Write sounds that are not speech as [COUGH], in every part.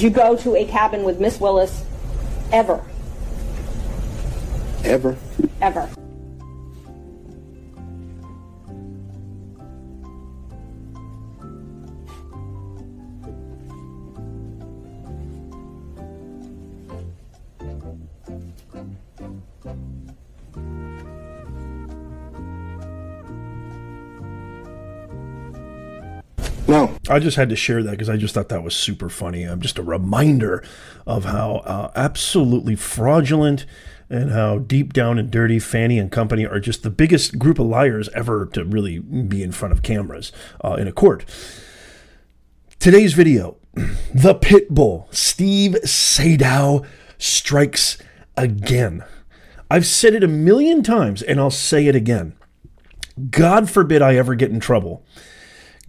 Did you go to a cabin with Miss Willis ever? Ever? Ever. I just had to share that because I just thought that was super funny. I'm just a reminder of how uh, absolutely fraudulent and how deep down and dirty Fani and company are just the biggest group of liars ever to really be in front of cameras uh, in a court. Today's video [CLEARS THROAT] The Pit Bull, Steve Sadow strikes again. I've said it a million times and I'll say it again. God forbid I ever get in trouble.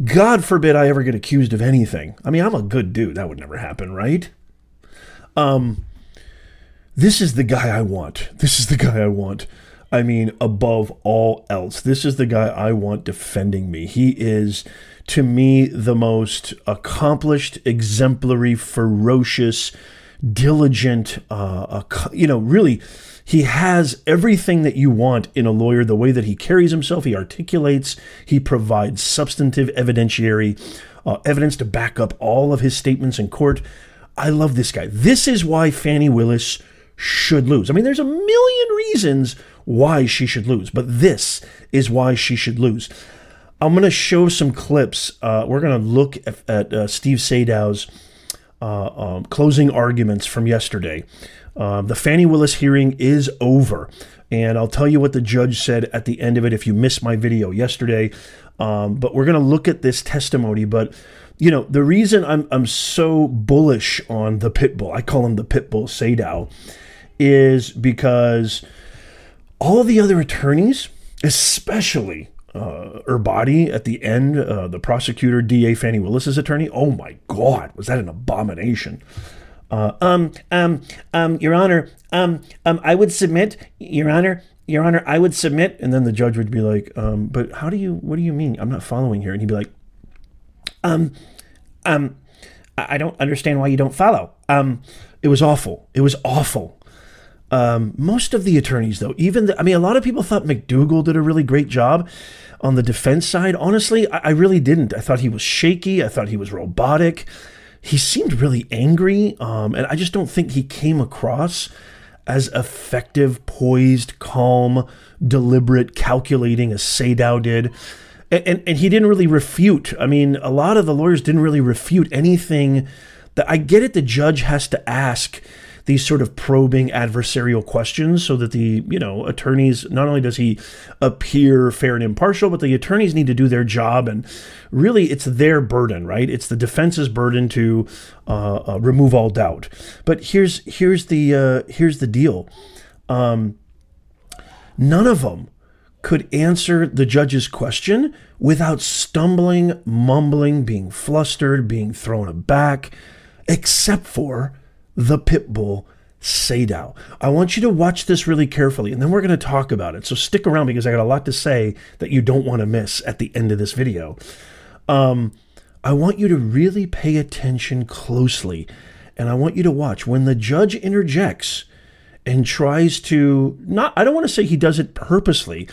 God forbid I ever get accused of anything. I mean, I'm a good dude. That would never happen, right? Um, this is the guy I want. This is the guy I want. I mean, above all else, this is the guy I want defending me. He is, to me, the most accomplished, exemplary, ferocious, diligent, uh, you know, really he has everything that you want in a lawyer the way that he carries himself, he articulates, he provides substantive evidentiary uh, evidence to back up all of his statements in court. I love this guy. This is why Fani Willis should lose. I mean, there's a million reasons why she should lose, but this is why she should lose. I'm going to show some clips. Uh, we're going to look at, at uh, Steve Sadow's uh, um, closing arguments from yesterday. Um, the Fani Willis hearing is over. And I'll tell you what the judge said at the end of it if you missed my video yesterday. Um, but we're going to look at this testimony. But, you know, the reason I'm, I'm so bullish on the pit bull, I call him the pit bull Sadow, is because all the other attorneys, especially uh, Abbate at the end, uh, the prosecutor, DA Fani Willis's attorney, oh my God, was that an abomination? Uh, um, um, um, Your Honor, um, um, I would submit, Your Honor, Your Honor, I would submit. And then the judge would be like, um, but how do you, what do you mean? I'm not following here. And he'd be like, um, um, I don't understand why you don't follow. Um, it was awful. It was awful. Um, most of the attorneys, though, even the, I mean, a lot of people thought MacDougald did a really great job on the defense side. Honestly, I, I really didn't. I thought he was shaky. I thought he was robotic he seemed really angry, um, and I just don't think he came across as effective, poised, calm, deliberate, calculating as Sadow did. And, and, and he didn't really refute. I mean, a lot of the lawyers didn't really refute anything that I get it. The judge has to ask these sort of probing adversarial questions so that the you know attorneys not only does he appear fair and impartial but the attorneys need to do their job. And really it's their burden right? It's the defense's burden to uh, uh, remove all doubt. But here's here's the uh, here's the deal. Um, none of them could answer the judge's question without stumbling, mumbling, being flustered, being thrown aback, except for the pit bull Sadow. I want you to watch this really carefully and then we're going to talk about it. So stick around because I got a lot to say that you don't want to miss at the end of this video. Um, I want you to really pay attention closely and I want you to watch when the judge interjects and tries to not I don't want to say he does it purposely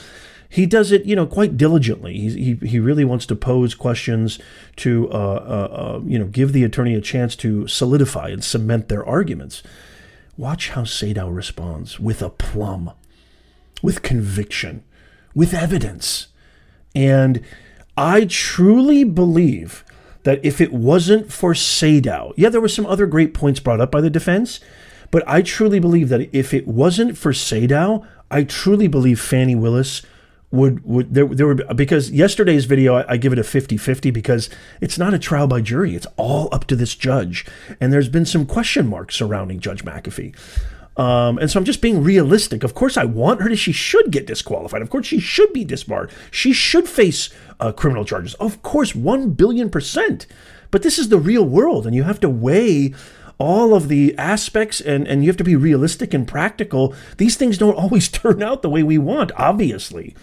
he does it, you know, quite diligently. He, he, he really wants to pose questions to, uh, uh, uh, you know, give the attorney a chance to solidify and cement their arguments. Watch how Sadow responds with aplomb, with conviction, with evidence. And I truly believe that if it wasn't for Sadow, yeah, there were some other great points brought up by the defense, but I truly believe that if it wasn't for Sadow, I truly believe Fani Willis would would there there would because yesterday's video I, I, give it a 50-50 because it's not a trial by jury. It's all up to this judge. And there's been some question marks surrounding Judge McAfee. Um, and so I'm just being realistic. Of course I want her to she should get disqualified. Of course she should be disbarred. She should face uh, criminal charges. Of course 1 billion percent. But this is the real world and you have to weigh all of the aspects and, and you have to be realistic and practical. These things don't [LAUGHS] always turn out the way we want, obviously.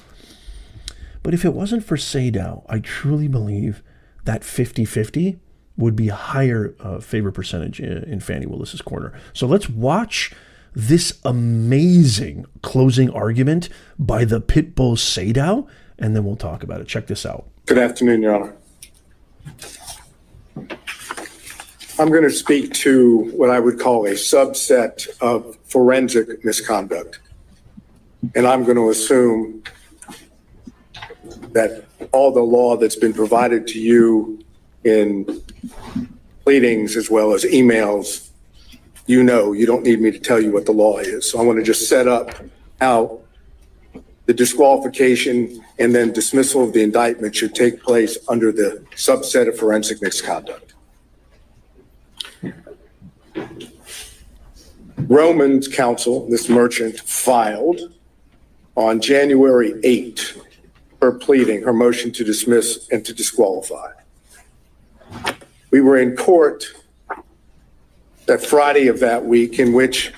But if it wasn't for Sadow, I truly believe that 50 50 would be a higher uh, favor percentage in, in Fani Willis's corner. So let's watch this amazing closing argument by the Pitbull Sadow, and then we'll talk about it. Check this out. Good afternoon, Your Honor. I'm going to speak to what I would call a subset of forensic misconduct. And I'm going to assume that all the law that's been provided to you in pleadings as well as emails, you know, you don't need me to tell you what the law is. So I want to just set up how the disqualification and then dismissal of the indictment should take place under the subset of forensic misconduct. Roman's counsel, this merchant, filed on January 8 her pleading, her motion to dismiss and to disqualify. We were in court that Friday of that week in which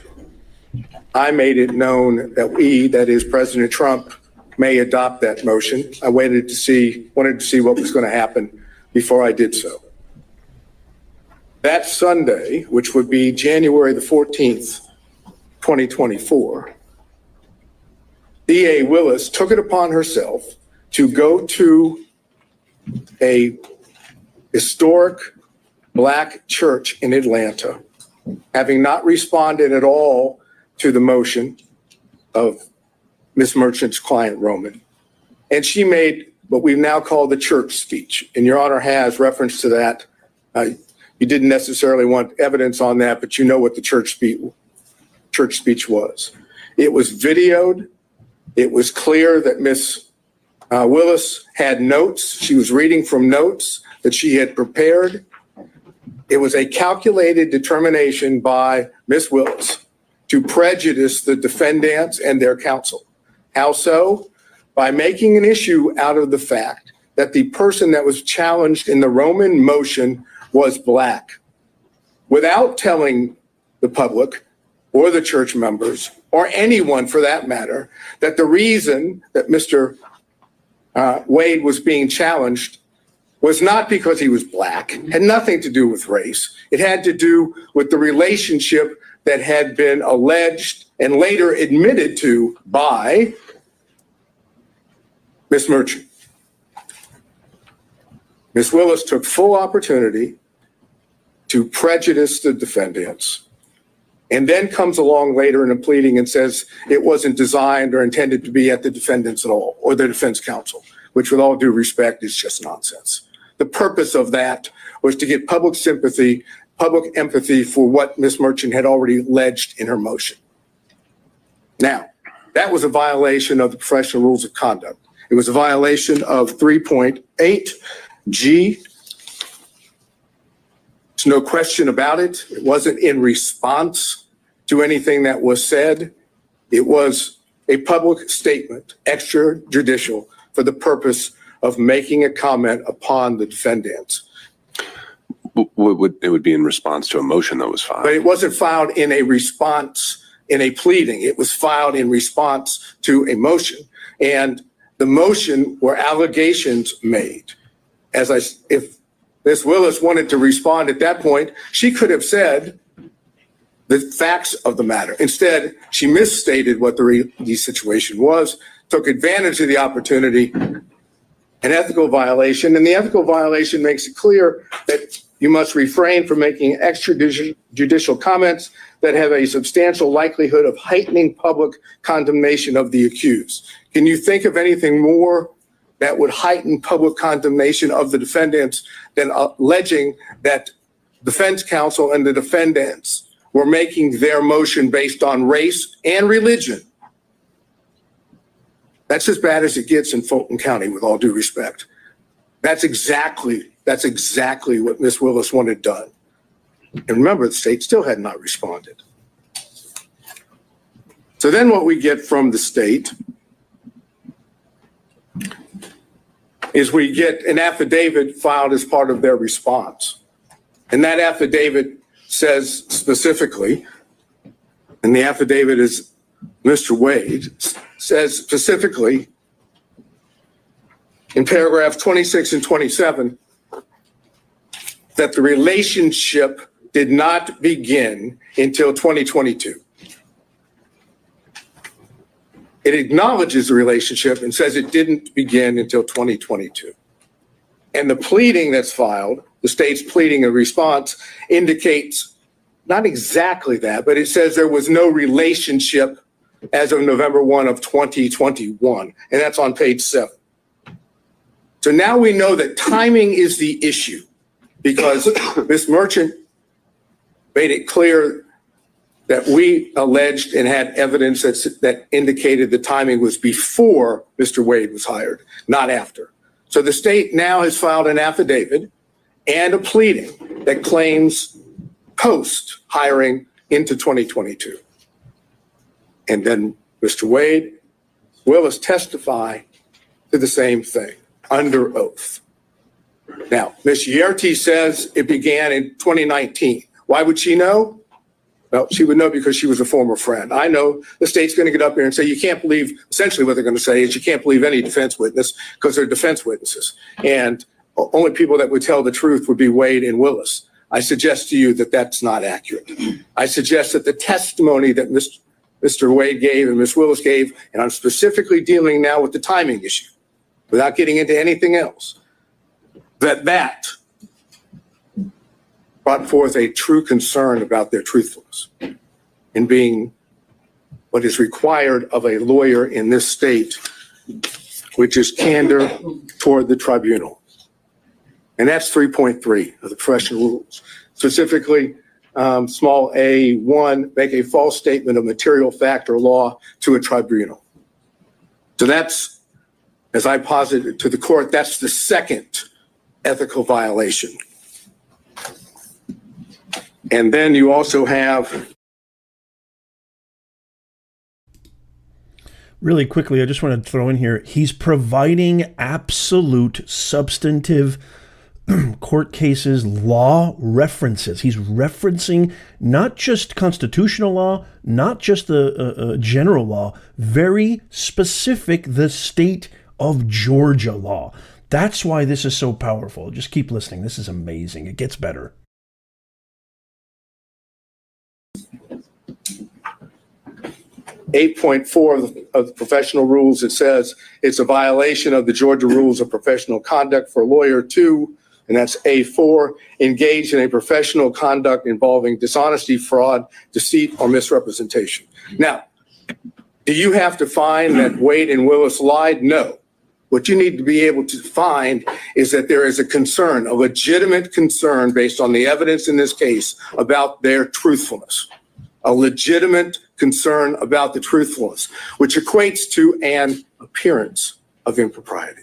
I made it known that we, that is President Trump, may adopt that motion. I waited to see, wanted to see what was going to happen before I did so. That Sunday, which would be January the 14th, 2024, DA Willis took it upon herself to go to a historic black church in Atlanta, having not responded at all to the motion of Miss Merchant's client, Roman. And she made what we've now called the church speech. And Your Honor has reference to that. Uh, you didn't necessarily want evidence on that, but you know what the church speech, church speech was. It was videoed. It was clear that Miss uh, Willis had notes. She was reading from notes that she had prepared. It was a calculated determination by Miss Willis to prejudice the defendants and their counsel. How so? By making an issue out of the fact that the person that was challenged in the Roman motion was black without telling the public or the church members or anyone for that matter that the reason that Mr. Uh, Wade was being challenged was not because he was black, had nothing to do with race. It had to do with the relationship that had been alleged and later admitted to by Miss Merchant. Miss Willis took full opportunity to prejudice the defendants and then comes along later in a pleading and says it wasn't designed or intended to be at the defendants at all or the defense counsel, which with all due respect is just nonsense. The purpose of that was to get public sympathy, public empathy for what Miss Merchant had already alleged in her motion. Now, that was a violation of the professional rules of conduct. It was a violation of 3.8 G. There's no question about it. It wasn't in response to anything that was said. It was a public statement, extrajudicial, for the purpose of making a comment upon the defendants. W- Would, it would be in response to a motion that was But filed. it wasn't filed in a response, in a pleading. It was filed in response to a motion. And the motion were allegations made. As I, s- if Ms. Willis wanted to respond at that point, she could have said the facts of the matter. Instead, she misstated what the, re- the situation was, took advantage of the opportunity, an ethical violation, and the ethical violation makes it clear that you must refrain from making extrajudicial comments that have a substantial likelihood of heightening public condemnation of the accused. Can you think of anything more that would heighten public condemnation of the defendants than alleging that defense counsel and the defendants were making their motion based on race and religion? That's as bad as it gets in Fulton County, with all due respect. That's exactly, that's exactly what Miss Willis wanted done. And remember, the state still had not responded. So then what we get from the state is we get an affidavit filed as part of their response. And that affidavit says specifically, and the affidavit is Mr. Wade, says specifically in paragraph 26 and 27 that the relationship did not begin until 2022. It acknowledges the relationship and says it didn't begin until 2022. And the pleading that's filed, the state's pleading and response indicates not exactly that, but it says there was no relationship as of November 1 of 2021, and that's on page seven. So now we know that timing is the issue because [COUGHS] Ms. Merchant made it clear that we alleged and had evidence that, that indicated the timing was before Mr. Wade was hired, not after. So the state now has filed an affidavit and a pleading that claims post hiring into 2022. And then Mr. Wade, Willis testify to the same thing under oath. Now, Ms. Yeartie says it began in 2019. Why would she know? Well, she would know because she was a former friend. I know the state's going to get up here and say, you can't believe, essentially what they're going to say is you can't believe any defense witness because they're defense witnesses. And only people that would tell the truth would be Wade and Willis. I suggest to you that that's not accurate. I suggest that the testimony that Mr. Mr. Wade gave and Ms. Willis gave, and I'm specifically dealing now with the timing issue, without getting into anything else, that that brought forth a true concern about their truthfulness in being what is required of a lawyer in this state, which is candor toward the tribunal. And that's 3.3 of the professional rules. Specifically, um, small a one, make a false statement of material fact or law to a tribunal. So that's, as I posited to the court, that's the second ethical violation. And then you also have Really quickly, I just want to throw in here he's providing absolute substantive [CLEARS THROAT] court cases, law references. He's referencing not just constitutional law, not just the uh, uh, general law, very specific, the state of Georgia law. That's why this is so powerful. Just keep listening. This is amazing. It gets better. 8.4 of the, of the professional rules, it says it's a violation of the Georgia Rules of Professional Conduct for a lawyer to, and that's A4, engage in a professional conduct involving dishonesty, fraud, deceit, or misrepresentation. Now, do you have to find that Wade and Willis lied? No. What you need to be able to find is that there is a concern, a legitimate concern based on the evidence in this case about their truthfulness. A legitimate concern about the truthfulness, which equates to an appearance of impropriety.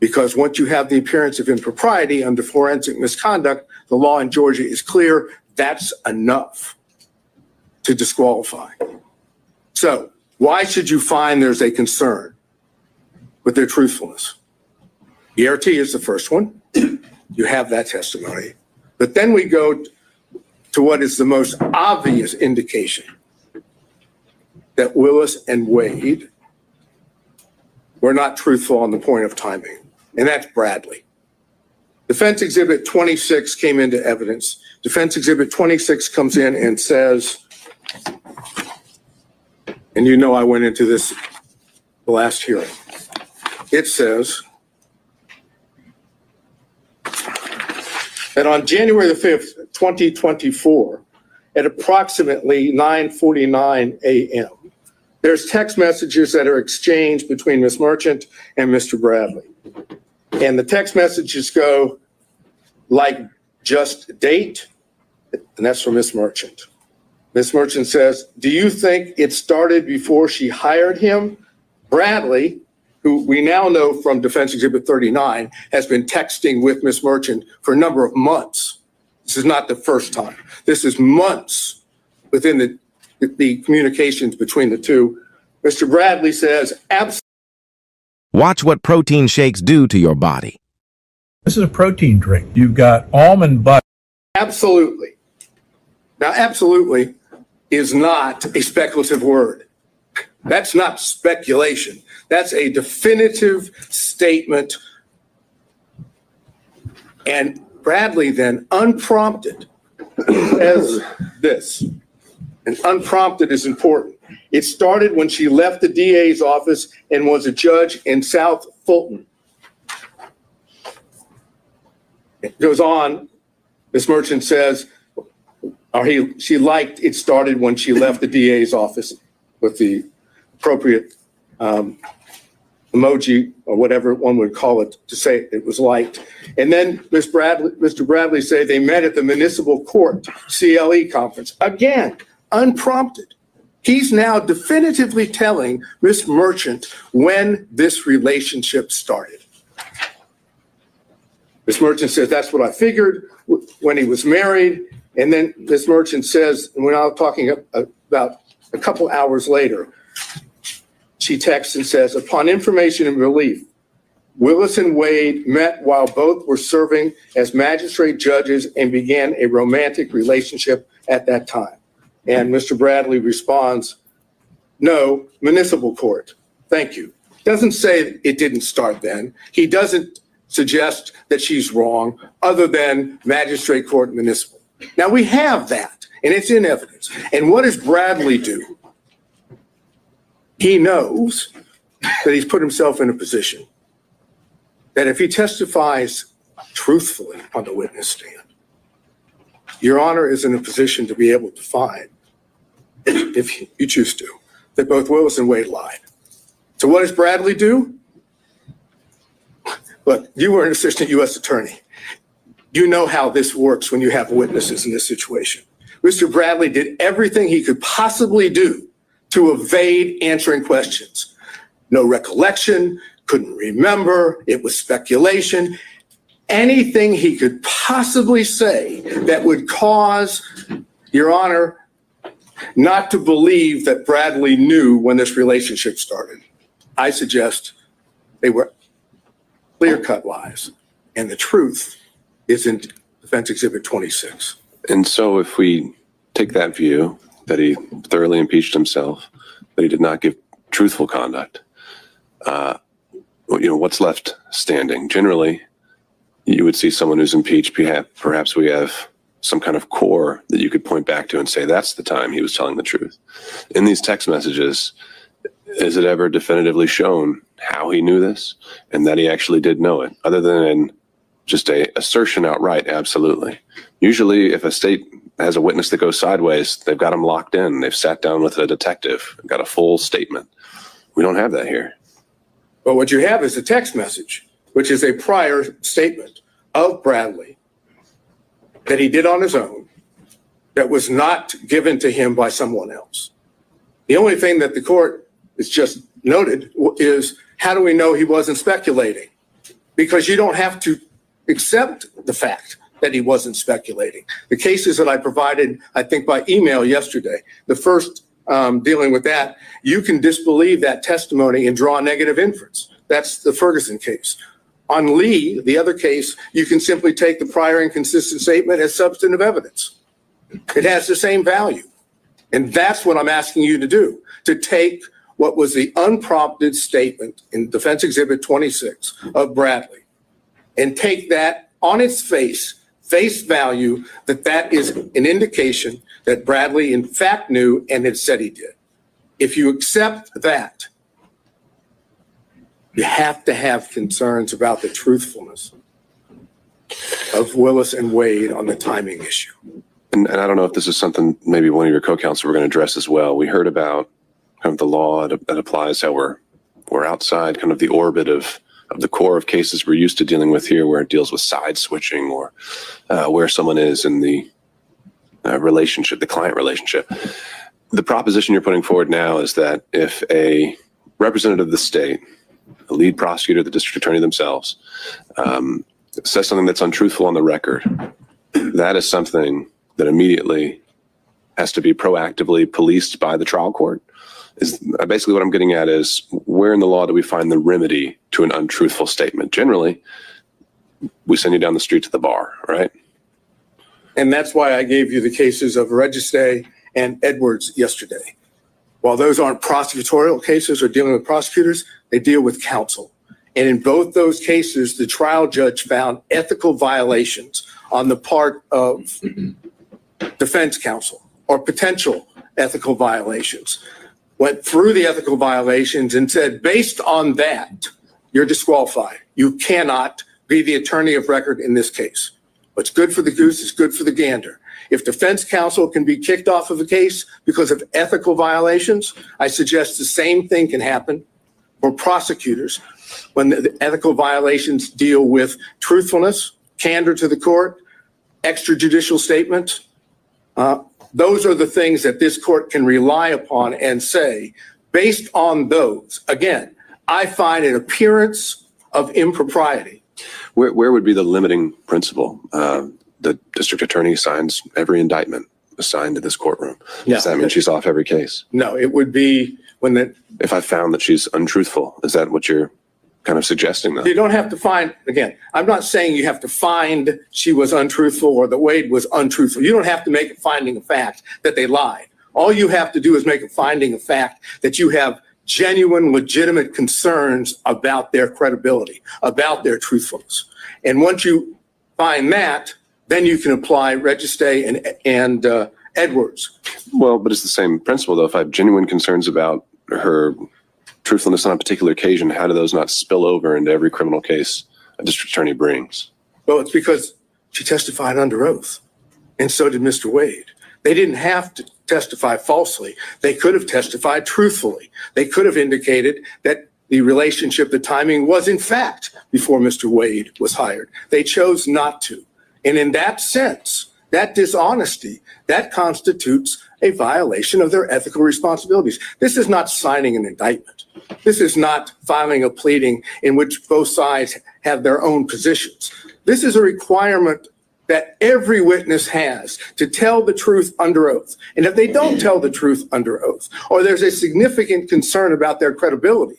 Because once you have the appearance of impropriety under forensic misconduct, the law in Georgia is clear, that's enough to disqualify. So why should you find there's a concern with their truthfulness? Yeartie is the first one. [CLEARS THROAT] You have that testimony. But then we go to what is the most obvious indication that Willis and Wade were not truthful on the point of timing, and that's Bradley. Defense Exhibit 26 came into evidence. Defense Exhibit 26 comes in and says, and you know I went into this the last hearing. It says that on January the 5th, 2024, at approximately 9:49 a.m., there's text messages that are exchanged between Ms. Merchant and Mr. Bradley. And the text messages go like just date, and that's from Ms. Merchant. Ms. Merchant says, do you think it started before she hired him? Bradley, who we now know from Defense Exhibit 39, has been texting with Ms. Merchant for a number of months. This is not the first time. This is months within the, the communications between the two. Mr. Bradley says, absolutely. Watch what protein shakes do to your body. This is a protein drink. You've got almond butter. Absolutely. Now, absolutely is not a speculative word. That's not speculation. That's a definitive statement. And Bradley then unprompted says this, and unprompted is important. It started when she left the DA's office and was a judge in South Fulton. It goes on, Ms. Merchant says, or he, she liked, it started when she left the DA's office with the appropriate um, emoji or whatever one would call it to say it was liked. And then Ms. Bradley, Mr. Bradley say they met at the municipal court CLE conference. Again, unprompted. He's now definitively telling Ms. Merchant when this relationship started. Ms. Merchant says, that's what I figured when he was married. And then Ms. Merchant says, we're now talking about a couple hours later, she texts and says, upon information and relief, Willis and Wade met while both were serving as magistrate judges and began a romantic relationship at that time. And Mr. Bradley responds, no, municipal court. Thank you. Doesn't say it didn't start then. He doesn't suggest that she's wrong, other than magistrate court municipal. Now, we have that, and it's in evidence. And what does Bradley do? He knows that he's put himself in a position that if he testifies truthfully on the witness stand, Your Honor is in a position to be able to find, if you choose to, that both Willis and Wade lied. So what does Bradley do? Look, you were an assistant U.S. attorney. You know how this works when you have witnesses in this situation. Mr. Bradley did everything he could possibly do to evade answering questions. No recollection, couldn't remember, it was speculation. Anything he could possibly say that would cause, Your Honor, not to believe that Bradley knew when this relationship started. I suggest they were clear-cut lies. And the truth is in Defense Exhibit 26. And so if we take that view, that he thoroughly impeached himself, that he did not give truthful conduct, uh, you know, what's left standing? Generally, you would see someone who's impeached, perhaps, we have some kind of core that you could point back to and say, that's the time he was telling the truth. In these text messages, is it ever definitively shown how he knew this and that he actually did know it, other than just a assertion outright? Absolutely. Usually, if a state has a witness that goes sideways, they've got him locked in. They've sat down with a detective, got a full statement. We don't have that here. But what you have is a text message, which is a prior statement of Bradley that he did on his own, that was not given to him by someone else. The only thing that the court has just noted is how do we know he wasn't speculating? Because you don't have to accept the fact that he wasn't speculating. The cases that I provided, I think by email yesterday, the first um, dealing with that, you can disbelieve that testimony and draw a negative inference. That's the Ferguson case. On Lee, the other case, you can simply take the prior inconsistent statement as substantive evidence. It has the same value. And that's what I'm asking you to do, to take what was the unprompted statement in Defense Exhibit 26 of Bradley and take that on its face, face value, that that is an indication that Bradley in fact knew and had said he did. If you accept that, you have to have concerns about the truthfulness of Willis and Wade on the timing issue. And, and I don't know if this is something maybe one of your co-counsel were going to address as well. We heard about kind of the law that, that applies how we're we're outside kind of the orbit of of the core of cases we're used to dealing with here, where it deals with side switching or uh, where someone is in the uh, relationship, the client relationship. The proposition you're putting forward now is that if a representative of the state, a lead prosecutor, the district attorney themselves, um, says something that's untruthful on the record, that is something that immediately has to be proactively policed by the trial court. Is uh, basically what I'm getting at is where in the law do we find the remedy to an untruthful statement? Generally, we send you down the street to the bar, right? And that's why I gave you the cases of Registe and Edwards yesterday. While those aren't prosecutorial cases or dealing with prosecutors, they deal with counsel. And in both those cases, the trial judge found ethical violations on the part of [CLEARS THROAT] defense counsel or potential ethical violations. Went through the ethical violations and said, based on that, you're disqualified. You cannot be the attorney of record in this case. What's good for the goose is good for the gander. If defense counsel can be kicked off of a case because of ethical violations, I suggest the same thing can happen for prosecutors when the ethical violations deal with truthfulness, candor to the court, extrajudicial statements. Uh, those are the things that this court can rely upon and say, based on those, again, I find an appearance of impropriety. Where, where would be the limiting principle? Uh, the district attorney signs every indictment assigned to this courtroom. Does that mean she's off every case? No, it would be when the, If I found that she's untruthful, is that what you're kind of suggesting that. you don't have to find, again, I'm not saying you have to find she was untruthful or that Wade was untruthful. You don't have to make a finding of fact that they lied. All you have to do is make a finding of fact that you have genuine, legitimate concerns about their credibility, about their truthfulness. And once you find that, then you can apply Registe and, and uh, Edwards. Well, but it's the same principle though. If I have genuine concerns about her truthfulness on a particular occasion, how do those not spill over into every criminal case a district attorney brings? Well, it's because she testified under oath, and so did Mr. Wade. They didn't have to testify falsely. They could have testified truthfully. They could have indicated that the relationship, the timing was in fact before Mr. Wade was hired. They chose not to. And in that sense, that dishonesty, that constitutes a violation of their ethical responsibilities. This is not signing an indictment. This is not filing a pleading in which both sides have their own positions. This is a requirement that every witness has to tell the truth under oath. And if they don't tell the truth under oath, or there's a significant concern about their credibility,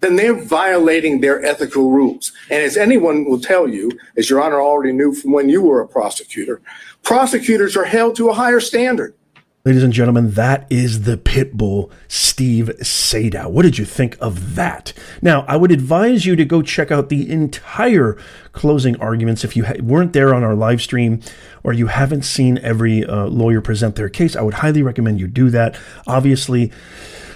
then they're violating their ethical rules. And as anyone will tell you, as Your Honor already knew from when you were a prosecutor, prosecutors are held to a higher standard. Ladies and gentlemen, that is the pit bull, Steve Sadow. What did you think of that? Now, I would advise you to go check out the entire closing arguments if you ha- weren't there on our live stream or you haven't seen every uh, lawyer present their case. I would highly recommend you do that. Obviously,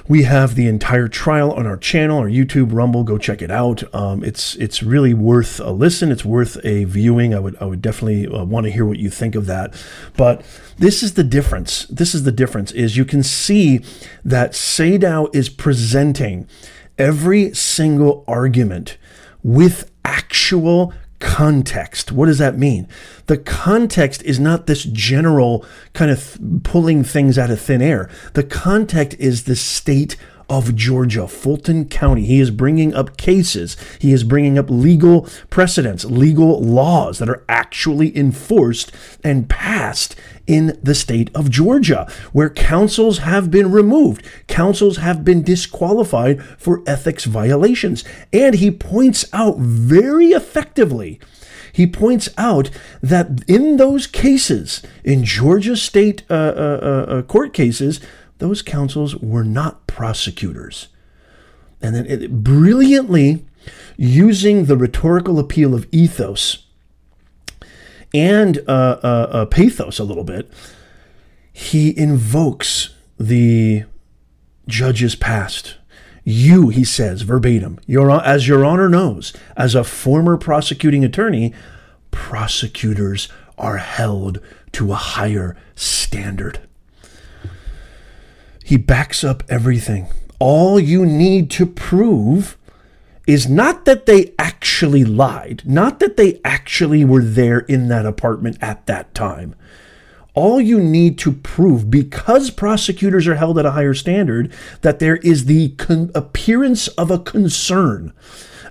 we have the entire trial on our channel, our YouTube, Rumble. Go check it out. Um, it's it's really worth a listen. It's worth a viewing. I would I would definitely uh, want to hear what you think of that. But this is the difference. This is the difference. Is you can see that Sadow is presenting every single argument with actual context. What does that mean? The context is not this general kind of th- pulling things out of thin air. The context is the state of Georgia, Fulton County. He is bringing up cases. He is bringing up legal precedents, legal laws that are actually enforced and passed in the state of Georgia, where councils have been removed. Councils have been disqualified for ethics violations. And he points out very effectively he points out that in those cases, in Georgia state uh, uh, uh, court cases, those councils were not prosecutors. And then it, brilliantly using the rhetorical appeal of ethos and uh, uh, uh, pathos a little bit, he invokes the judge's past. You, he says verbatim, your, as your honor knows, as a former prosecuting attorney, prosecutors are held to a higher standard. He backs up everything. All you need to prove is not that they actually lied, not that they actually were there in that apartment at that time. All you need to prove, because prosecutors are held at a higher standard, that there is the con- appearance of a concern,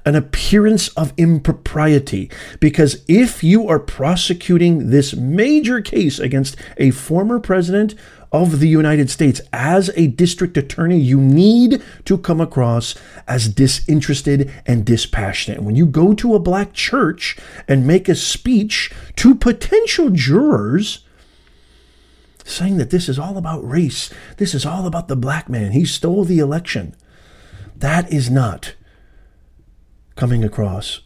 an appearance of impropriety. Because if you are prosecuting this major case against a former president of the United States as a district attorney, you need to come across as disinterested and dispassionate. When you go to a black church and make a speech to potential jurors, saying that this is all about race, this is all about the black man, he stole the election, that is not coming across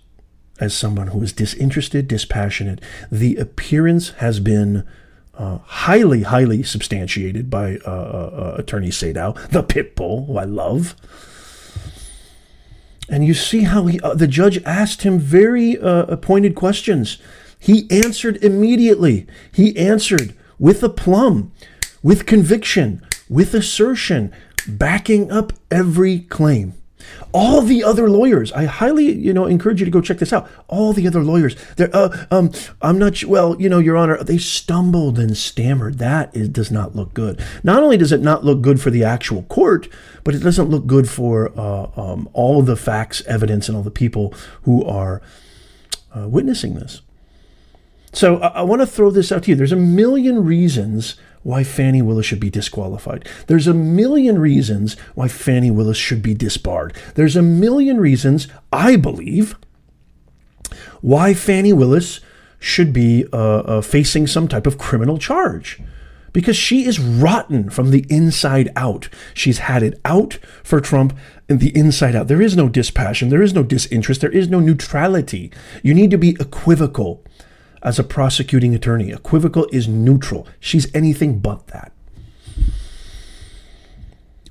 as someone who is disinterested, dispassionate. The appearance has been uh, highly, highly substantiated by uh, uh, Attorney Sadow, the pit bull, who I love. And you see how he, uh, the judge asked him very uh, pointed questions. He answered immediately. He answered with aplomb, with conviction, with assertion, backing up every claim. All the other lawyers, I highly, you know, encourage you to go check this out. All the other lawyers, they're, uh, um, I'm not, well, you know, Your Honor, they stumbled and stammered. That is, does not look good. Not only does it not look good for the actual court, but it doesn't look good for uh, um, all the facts, evidence, and all the people who are uh, witnessing this. So I, I want to throw this out to you. There's a million reasons why Fani Willis should be disqualified. There's a million reasons why Fani Willis should be disbarred. There's a million reasons, I believe, why Fani Willis should be uh, uh, facing some type of criminal charge. Because she is rotten from the inside out. She's had it out for Trump and the inside out. There is no dispassion. There is no disinterest. There is no neutrality. You need to be equivocal as a prosecuting attorney. Equivocal is neutral. She's anything but that.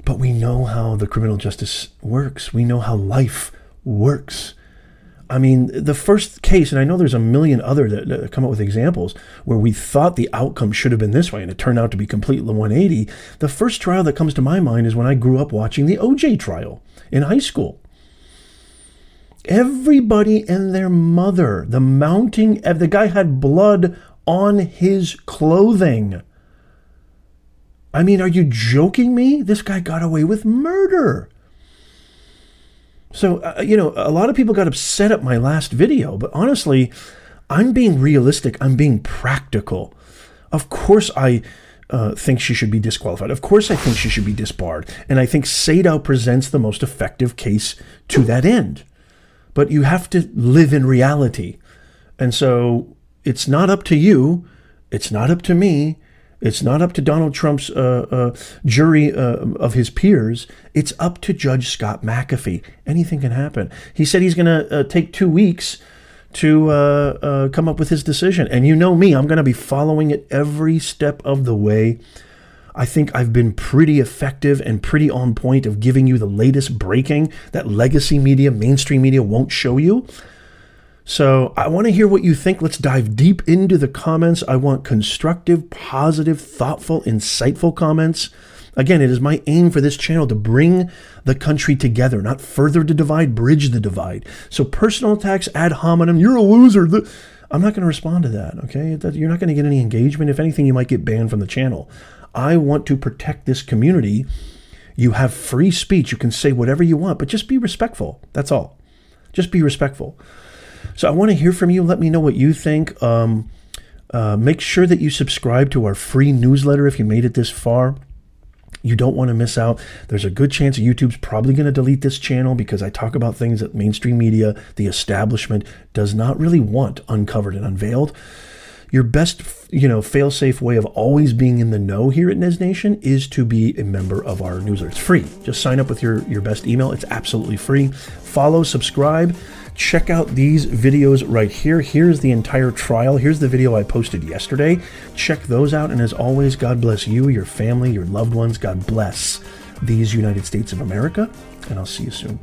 But we know how the criminal justice works. We know how life works. I mean, the first case, and I know there's a million other that, that, come up with examples where we thought the outcome should have been this way and it turned out to be completely 180. The first trial that comes to my mind is when I grew up watching the OJ trial in high school. Everybody and their mother, the mounting, of the guy had blood on his clothing. I mean, are you joking me? This guy got away with murder. So, uh, you know, a lot of people got upset at my last video, but honestly, I'm being realistic. I'm being practical. Of course, I uh, think she should be disqualified. Of course, I think she should be disbarred. And I think Sadow presents the most effective case to that end but you have to live in reality. And so it's not up to you. It's not up to me. It's not up to Donald Trump's uh, uh, jury uh, of his peers. It's up to Judge Scott McAfee. Anything can happen. He said he's going to uh, take two weeks to uh, uh, come up with his decision. And you know me, I'm going to be following it every step of the way. I think I've been pretty effective and pretty on point of giving you the latest breaking that legacy media, mainstream media won't show you. So I want to hear what you think. Let's dive deep into the comments. I want constructive, positive, thoughtful, insightful comments. Again, it is my aim for this channel to bring the country together, not further to divide, bridge the divide. So personal attacks ad hominem, you're a loser. I'm not going to respond to that, okay? You're not going to get any engagement. If anything, you might get banned from the channel. I want to protect this community. You have free speech. You can say whatever you want, but just be respectful. That's all. Just be respectful. So I want to hear from you. Let me know what you think. Um, uh, make sure that you subscribe to our free newsletter if you made it this far. You don't want to miss out. There's a good chance YouTube's probably going to delete this channel because I talk about things that mainstream media, the establishment, does not really want uncovered and unveiled your best, you know, fail-safe way of always being in the know here at Nez Nation is to be a member of our newsletter. It's free. Just sign up with your, your best email. It's absolutely free. Follow, subscribe. Check out these videos right here. Here's the entire trial. Here's the video I posted yesterday. Check those out. And as always, God bless you, your family, your loved ones. God bless these United States of America. And I'll see you soon.